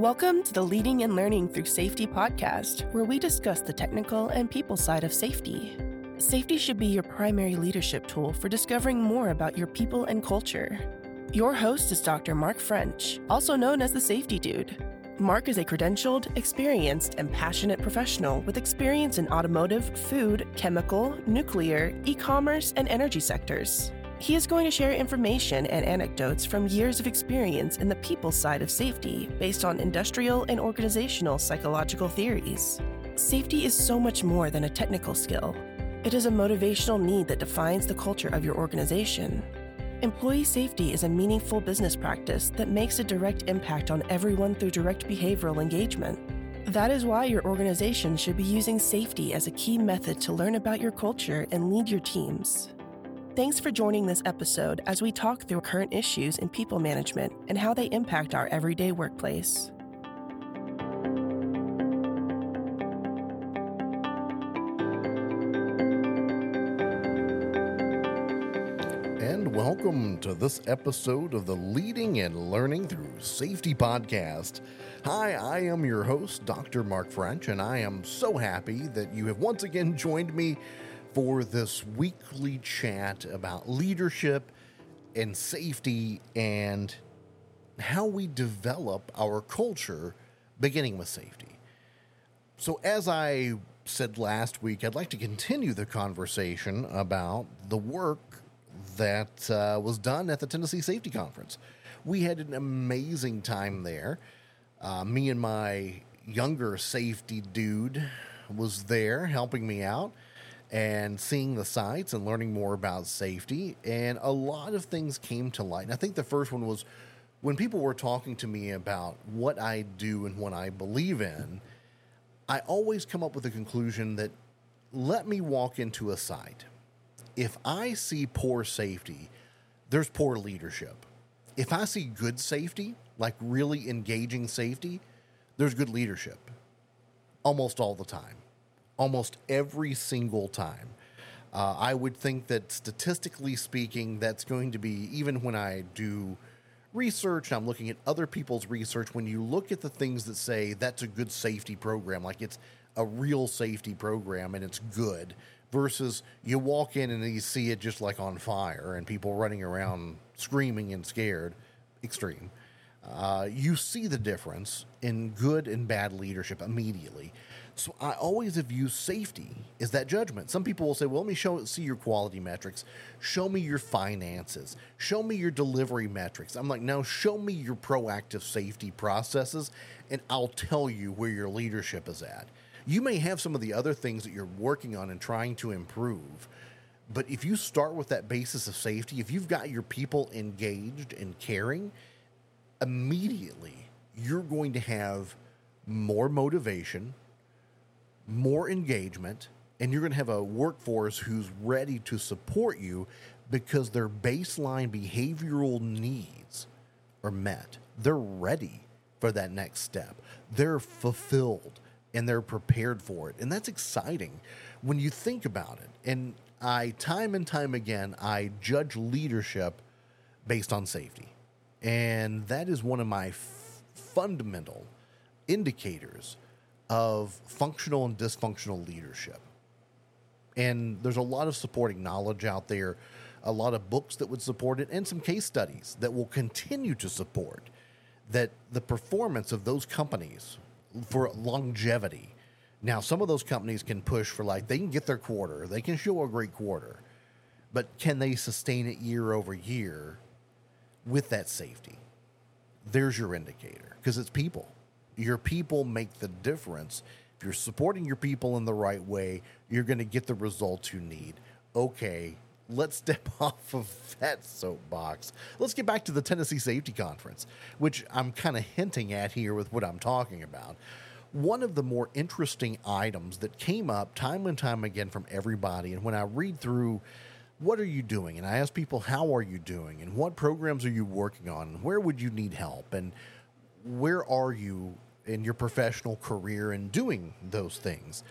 Welcome to the Leading and Learning Through Safety podcast, where we discuss the technical and people side of safety. Safety should be your primary leadership tool for discovering more about your people and culture. Your host is Dr. Mark French, also known as the Safety Dude. Mark is a credentialed, experienced, and passionate professional with experience in automotive, food, chemical, nuclear, e commerce, and energy sectors. He is going to share information and anecdotes from years of experience in the people side of safety based on industrial and organizational psychological theories. Safety is so much more than a technical skill. It is a motivational need that defines the culture of your organization. Employee safety is a meaningful business practice that makes a direct impact on everyone through direct behavioral engagement. That is why your organization should be using safety as a key method to learn about your culture and lead your teams. Thanks for joining this episode as we talk through current issues in people management and how they impact our everyday workplace. And welcome to this episode of the Leading and Learning Through Safety podcast. Hi, I am your host, Dr. Mark French, and I am so happy that you have once again joined me for this weekly chat about leadership and safety and how we develop our culture, beginning with safety. So, as I said last week, I'd like to continue the conversation about the work that uh, was done at the Tennessee Safety Conference. We had an amazing time there. Uh, me and my younger safety dude was there helping me out and seeing the sites and learning more about safety. And a lot of things came to light. And I think the first one was when people were talking to me about what I do and what I believe in, I always come up with the conclusion that let me walk into a site. If I see poor safety, there's poor leadership. If I see good safety, like really engaging safety, there's good leadership almost all the time almost every single time. Uh, I would think that statistically speaking, that's going to be, even when I do research, I'm looking at other people's research, when you look at the things that say that's a good safety program, like it's a real safety program and it's good, versus you walk in and you see it just like on fire and people running around screaming and scared, extreme. Uh, you see the difference in good and bad leadership immediately. So I always have used safety as that judgment. Some people will say, "Well, let me show see your quality metrics, show me your finances, show me your delivery metrics." I'm like, "No, show me your proactive safety processes, and I'll tell you where your leadership is at." You may have some of the other things that you're working on and trying to improve, but if you start with that basis of safety, if you've got your people engaged and caring, immediately you're going to have more motivation more engagement, and you're going to have a workforce who's ready to support you because their baseline behavioral needs are met. They're ready for that next step. They're fulfilled and they're prepared for it. And that's exciting when you think about it. And I, time and time again, I judge leadership based on safety. And that is one of my f- fundamental indicators of functional and dysfunctional leadership. And there's a lot of supporting knowledge out there, a lot of books that would support it, and some case studies that will continue to support that the performance of those companies for longevity. Now, some of those companies can push for like they can get their quarter, they can show a great quarter, but can they sustain it year over year with that safety? There's your indicator because it's people your people make the difference. If you're supporting your people in the right way, you're going to get the results you need. Okay, let's step off of that soapbox. Let's get back to the Tennessee Safety Conference, which I'm kind of hinting at here with what I'm talking about. One of the more interesting items that came up time and time again from everybody, and when I read through what are you doing? And I ask people, how are you doing? And what programs are you working on? And where would you need help? And where are you in your professional career in doing those things.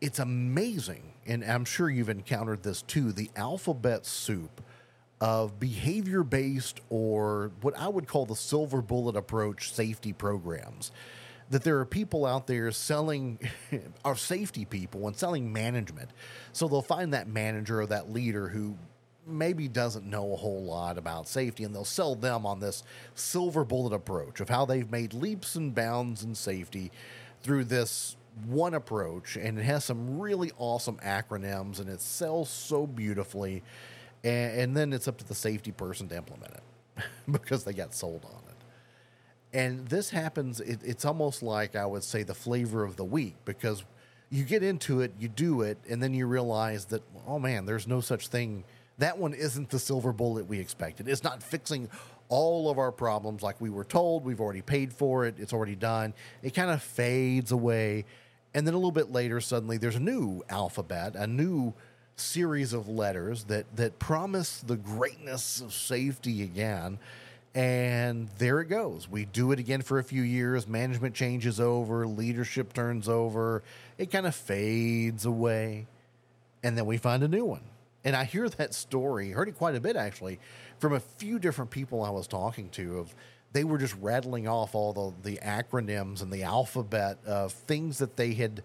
It's amazing, and I'm sure you've encountered this too the alphabet soup of behavior based or what I would call the silver bullet approach safety programs. That there are people out there selling, are safety people and selling management. So they'll find that manager or that leader who maybe doesn't know a whole lot about safety and they'll sell them on this silver bullet approach of how they've made leaps and bounds in safety through this one approach and it has some really awesome acronyms and it sells so beautifully and, and then it's up to the safety person to implement it because they got sold on it. And this happens it, it's almost like i would say the flavor of the week because you get into it you do it and then you realize that oh man there's no such thing that one isn't the silver bullet we expected. It's not fixing all of our problems like we were told. We've already paid for it. It's already done. It kind of fades away. And then a little bit later suddenly there's a new alphabet a new series of letters that that promise the greatness of safety again. And there it goes. We do it again for a few years. Management changes over. Leadership turns over. It kind of fades away. And then we find a new one and i hear that story heard it quite a bit actually from a few different people i was talking to of they were just rattling off all the, the acronyms and the alphabet of things that they had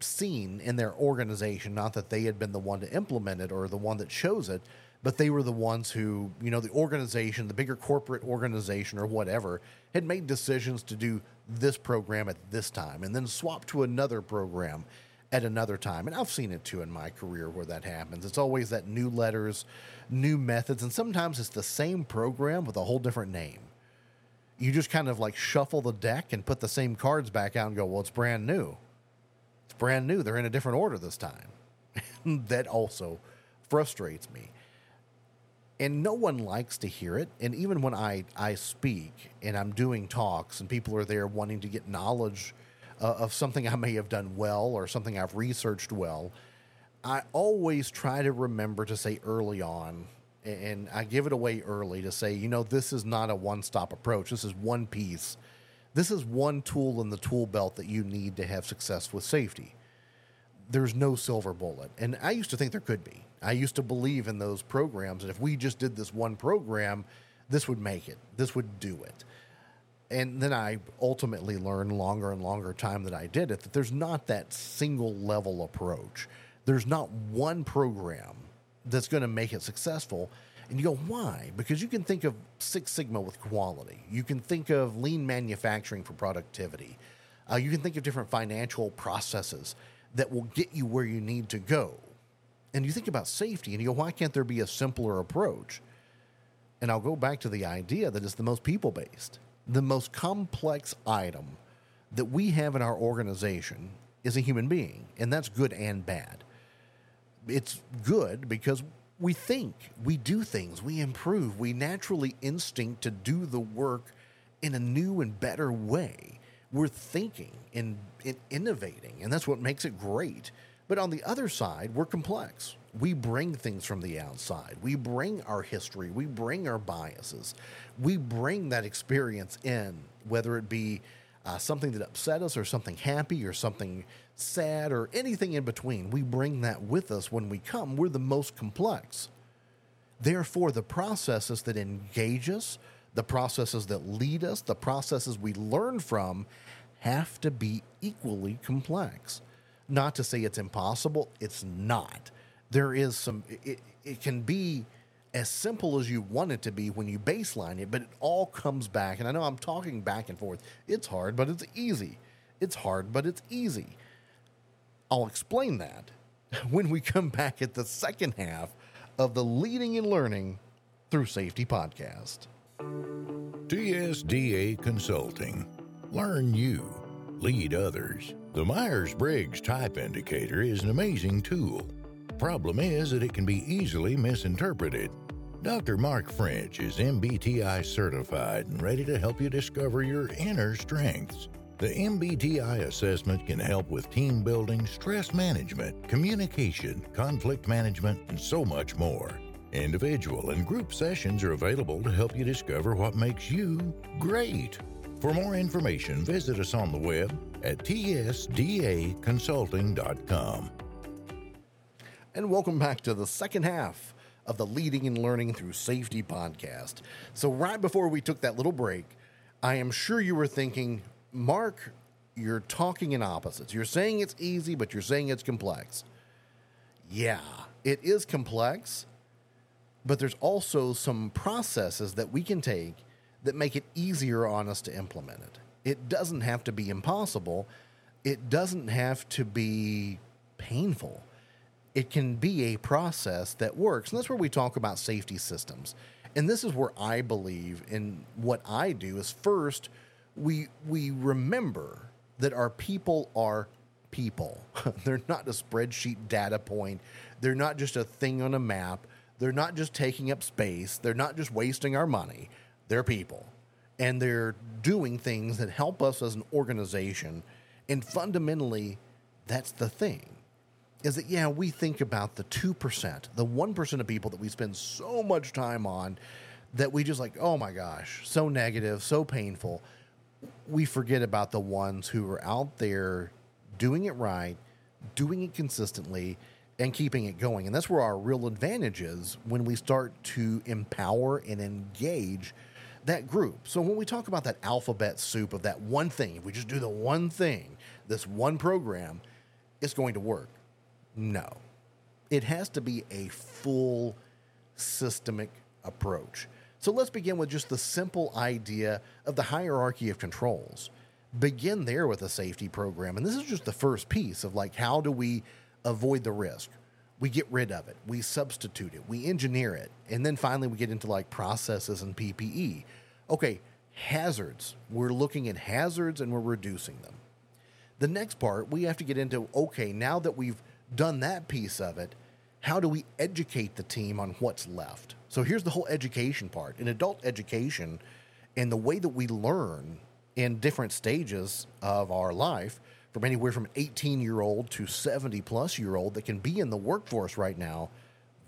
seen in their organization. Not that they had been the one to implement it or the one that chose it, but they were the ones who, you know, the organization, the bigger corporate organization or whatever, had made decisions to do this program at this time and then swap to another program at another time. And I've seen it too in my career where that happens. It's always that new letters, new methods, and sometimes it's the same program with a whole different name. You just kind of like shuffle the deck and put the same cards back out and go, well, it's brand new It's brand new. They're in a different order this time. that also frustrates me. And no one likes to hear it. And even when I, I speak and I'm doing talks and people are there wanting to get knowledge uh, of something I may have done well or something I've researched well, I always try to remember to say early on, and I give it away early to say, you know, this is not a one stop approach. This is one piece this is one tool in the tool belt that you need to have success with safety. There's no silver bullet. And I used to think there could be. I used to believe in those programs that if we just did this one program, this would make it, this would do it. And then I ultimately learned longer and longer time that I did it that there's not that single level approach. There's not one program that's going to make it successful and you go, why? Because you can think of Six Sigma with quality. You can think of lean manufacturing for productivity. Uh, you can think of different financial processes that will get you where you need to go. And you think about safety and you go, why can't there be a simpler approach? And I'll go back to the idea that it's the most people based. The most complex item that we have in our organization is a human being, and that's good and bad. It's good because we think, we do things, we improve, we naturally instinct to do the work in a new and better way. We're thinking and, and innovating, and that's what makes it great. But on the other side, we're complex. We bring things from the outside. We bring our history. We bring our biases. We bring that experience in, whether it be uh, something that upset us or something happy or something sad, or anything in between. We bring that with us when we come. We're the most complex. Therefore, the processes that engage us, the processes that lead us, the processes we learn from have to be equally complex. Not to say it's impossible, it's not. There is some, it, it can be as simple as you want it to be when you baseline it, but it all comes back. And I know I'm talking back and forth. It's hard, but it's easy. It's hard, but it's easy. I'll explain that when we come back at the second half of the Leading and Learning Through Safety podcast. TSDA Consulting. Learn you, lead others. The Myers Briggs Type Indicator is an amazing tool. Problem is that it can be easily misinterpreted. Dr. Mark French is MBTI certified and ready to help you discover your inner strengths. The MBTI assessment can help with team building, stress management, communication, conflict management, and so much more. Individual and group sessions are available to help you discover what makes you great. For more information, visit us on the web at tsdaconsulting.com. And welcome back to the second half of the Leading and Learning Through Safety podcast. So, right before we took that little break, I am sure you were thinking, Mark, you're talking in opposites. You're saying it's easy, but you're saying it's complex. Yeah, it is complex, but there's also some processes that we can take that make it easier on us to implement it. It doesn't have to be impossible, it doesn't have to be painful. It can be a process that works. And that's where we talk about safety systems. And this is where I believe in what I do is first we we remember that our people are people. They're not a spreadsheet data point. They're not just a thing on a map. They're not just taking up space. They're not just wasting our money. They're people. And they're doing things that help us as an organization. And fundamentally, that's the thing. Is that, yeah, we think about the 2%, the 1% of people that we spend so much time on that we just like, oh my gosh, so negative, so painful. We forget about the ones who are out there doing it right, doing it consistently, and keeping it going. And that's where our real advantage is when we start to empower and engage that group. So when we talk about that alphabet soup of that one thing, if we just do the one thing, this one program, it's going to work. No. It has to be a full systemic approach. So let's begin with just the simple idea of the hierarchy of controls. Begin there with a safety program. And this is just the first piece of like, how do we avoid the risk? We get rid of it, we substitute it, we engineer it. And then finally, we get into like processes and PPE. Okay, hazards. We're looking at hazards and we're reducing them. The next part, we have to get into okay, now that we've done that piece of it, how do we educate the team on what's left? So here's the whole education part. In adult education, and the way that we learn in different stages of our life, from anywhere from 18 year old to 70 plus year old that can be in the workforce right now,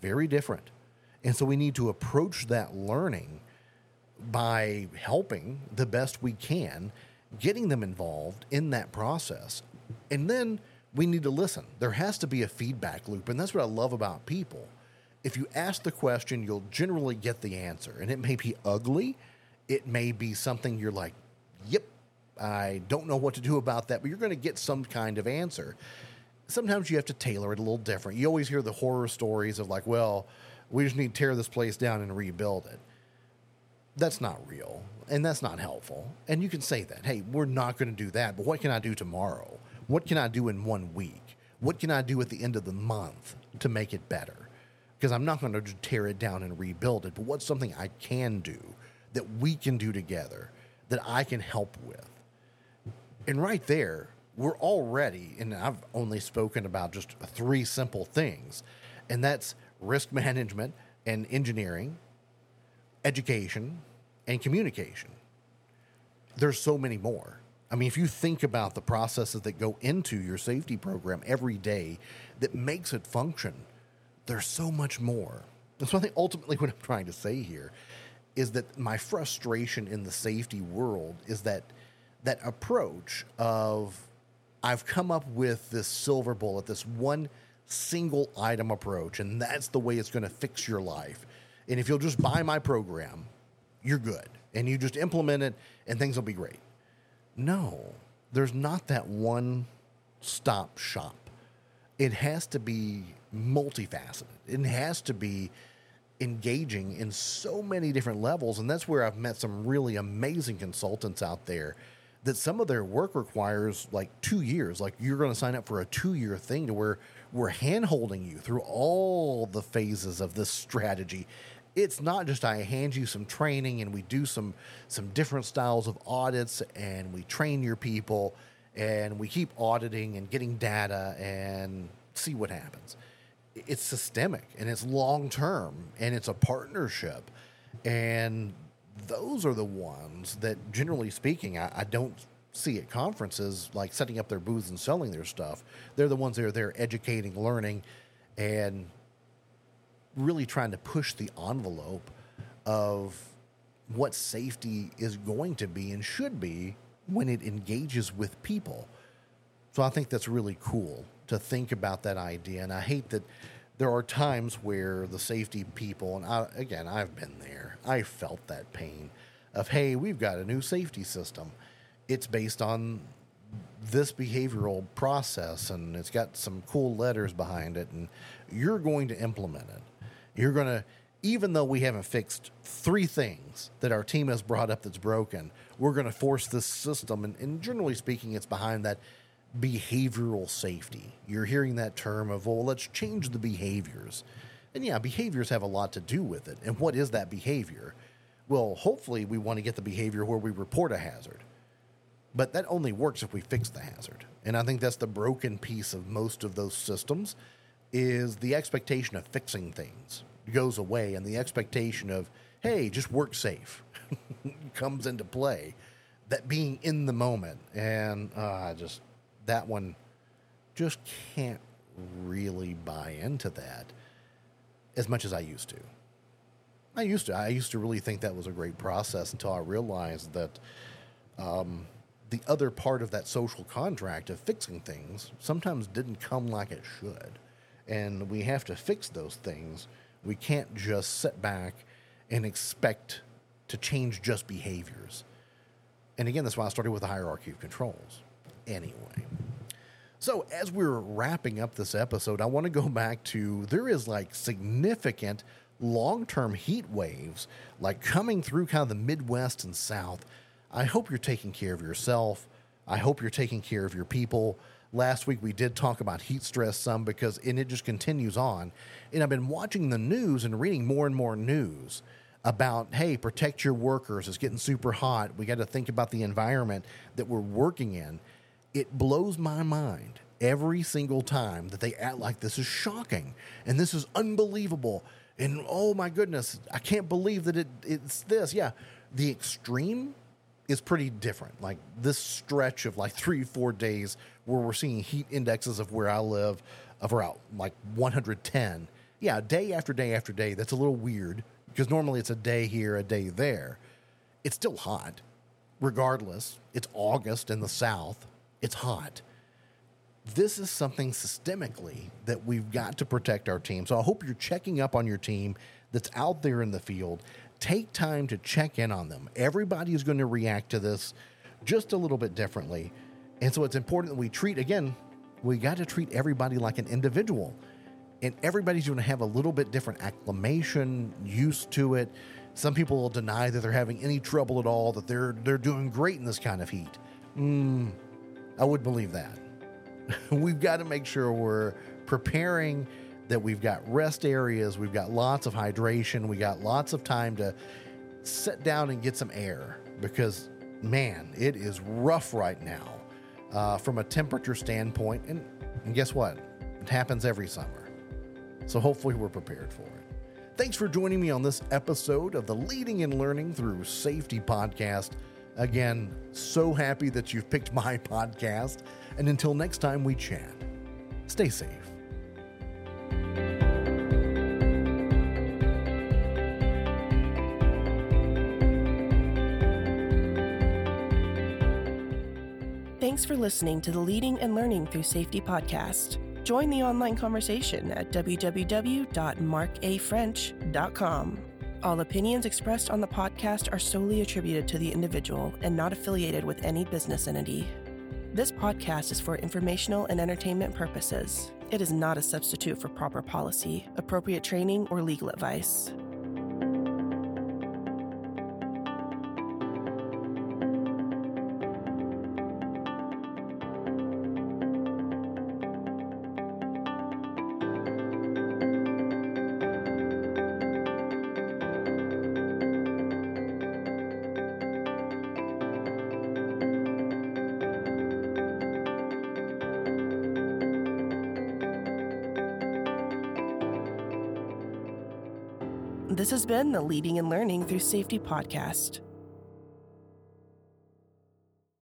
very different. And so we need to approach that learning by helping the best we can, getting them involved in that process. And then we need to listen. There has to be a feedback loop. And that's what I love about people. If you ask the question, you'll generally get the answer. And it may be ugly, it may be something you're like, yep, I don't know what to do about that, but you're going to get some kind of answer. Sometimes you have to tailor it a little different. You always hear the horror stories of, like, well, we just need to tear this place down and rebuild it. That's not real and that's not helpful. And you can say that, hey, we're not going to do that, but what can I do tomorrow? What can I do in one week? What can I do at the end of the month to make it better? Because I'm not going to tear it down and rebuild it, but what's something I can do that we can do together that I can help with? And right there, we're already, and I've only spoken about just three simple things, and that's risk management and engineering, education, and communication. There's so many more. I mean, if you think about the processes that go into your safety program every day that makes it function, there's so much more. And so I think ultimately what I'm trying to say here is that my frustration in the safety world is that that approach of I've come up with this silver bullet, this one single item approach, and that's the way it's going to fix your life. And if you'll just buy my program, you're good. And you just implement it and things will be great. No, there's not that one stop shop. It has to be multifaceted. It has to be engaging in so many different levels. And that's where I've met some really amazing consultants out there that some of their work requires like two years. Like you're going to sign up for a two year thing to where we're hand holding you through all the phases of this strategy it's not just I hand you some training and we do some some different styles of audits and we train your people and we keep auditing and getting data and see what happens. It's systemic and it's long term and it's a partnership. And those are the ones that, generally speaking, I, I don't see at conferences like setting up their booths and selling their stuff. They're the ones that are there educating, learning, and really trying to push the envelope of what safety is going to be and should be when it engages with people. So I think that's really cool to think about that idea. And I hate that there are times where the safety people, and I, again, I've been there, I felt that pain of, hey, we've got a new safety system. It's based on this behavioral process and it's got some cool letters behind it, and you're going to implement it. You're going to, even though we haven't fixed three things that our team has brought up that's broken, we're going to force this system. And, and generally speaking, it's behind that behavioral safety. You're hearing that term of, well, let's change the behaviors. And yeah, behaviors have a lot to do with it. And what is that behavior? Well, hopefully, we want to get the behavior where we report a hazard. But that only works if we fix the hazard. And I think that's the broken piece of most of those systems is the expectation of fixing things goes away and the expectation of, hey, just work safe comes into play. That being in the moment. And uh, just that one just can't really buy into that as much as I used to. I used to. I used to really think that was a great process until I realized that um, the other part of that social contract of fixing things sometimes didn't come like it should. And we have to fix those things. We can't just sit back and expect to change just behaviors. And again, that's why I started with the hierarchy of controls. Anyway. So, as we're wrapping up this episode, I want to go back to there is like significant long term heat waves like coming through kind of the Midwest and South. I hope you're taking care of yourself. I hope you're taking care of your people. Last week we did talk about heat stress some because and it just continues on. And I've been watching the news and reading more and more news about hey, protect your workers. It's getting super hot. We got to think about the environment that we're working in it blows my mind every single time that they act like this is shocking and this is unbelievable and oh my goodness i can't believe that it, it's this yeah the extreme is pretty different like this stretch of like three four days where we're seeing heat indexes of where i live of around like 110 yeah day after day after day that's a little weird because normally it's a day here a day there it's still hot regardless it's august in the south it's hot. This is something systemically that we've got to protect our team. So I hope you're checking up on your team that's out there in the field. Take time to check in on them. Everybody is going to react to this just a little bit differently. And so it's important that we treat, again, we got to treat everybody like an individual. And everybody's going to have a little bit different acclimation, used to it. Some people will deny that they're having any trouble at all, that they're they're doing great in this kind of heat. Mm, I would believe that. we've got to make sure we're preparing that we've got rest areas, we've got lots of hydration, we got lots of time to sit down and get some air because, man, it is rough right now uh, from a temperature standpoint. And, and guess what? It happens every summer. So hopefully we're prepared for it. Thanks for joining me on this episode of the Leading and Learning Through Safety podcast. Again, so happy that you've picked my podcast. And until next time we chat, stay safe. Thanks for listening to the Leading and Learning Through Safety podcast. Join the online conversation at www.markafrench.com. All opinions expressed on the podcast are solely attributed to the individual and not affiliated with any business entity. This podcast is for informational and entertainment purposes. It is not a substitute for proper policy, appropriate training, or legal advice. Been the Leading and Learning Through Safety podcast.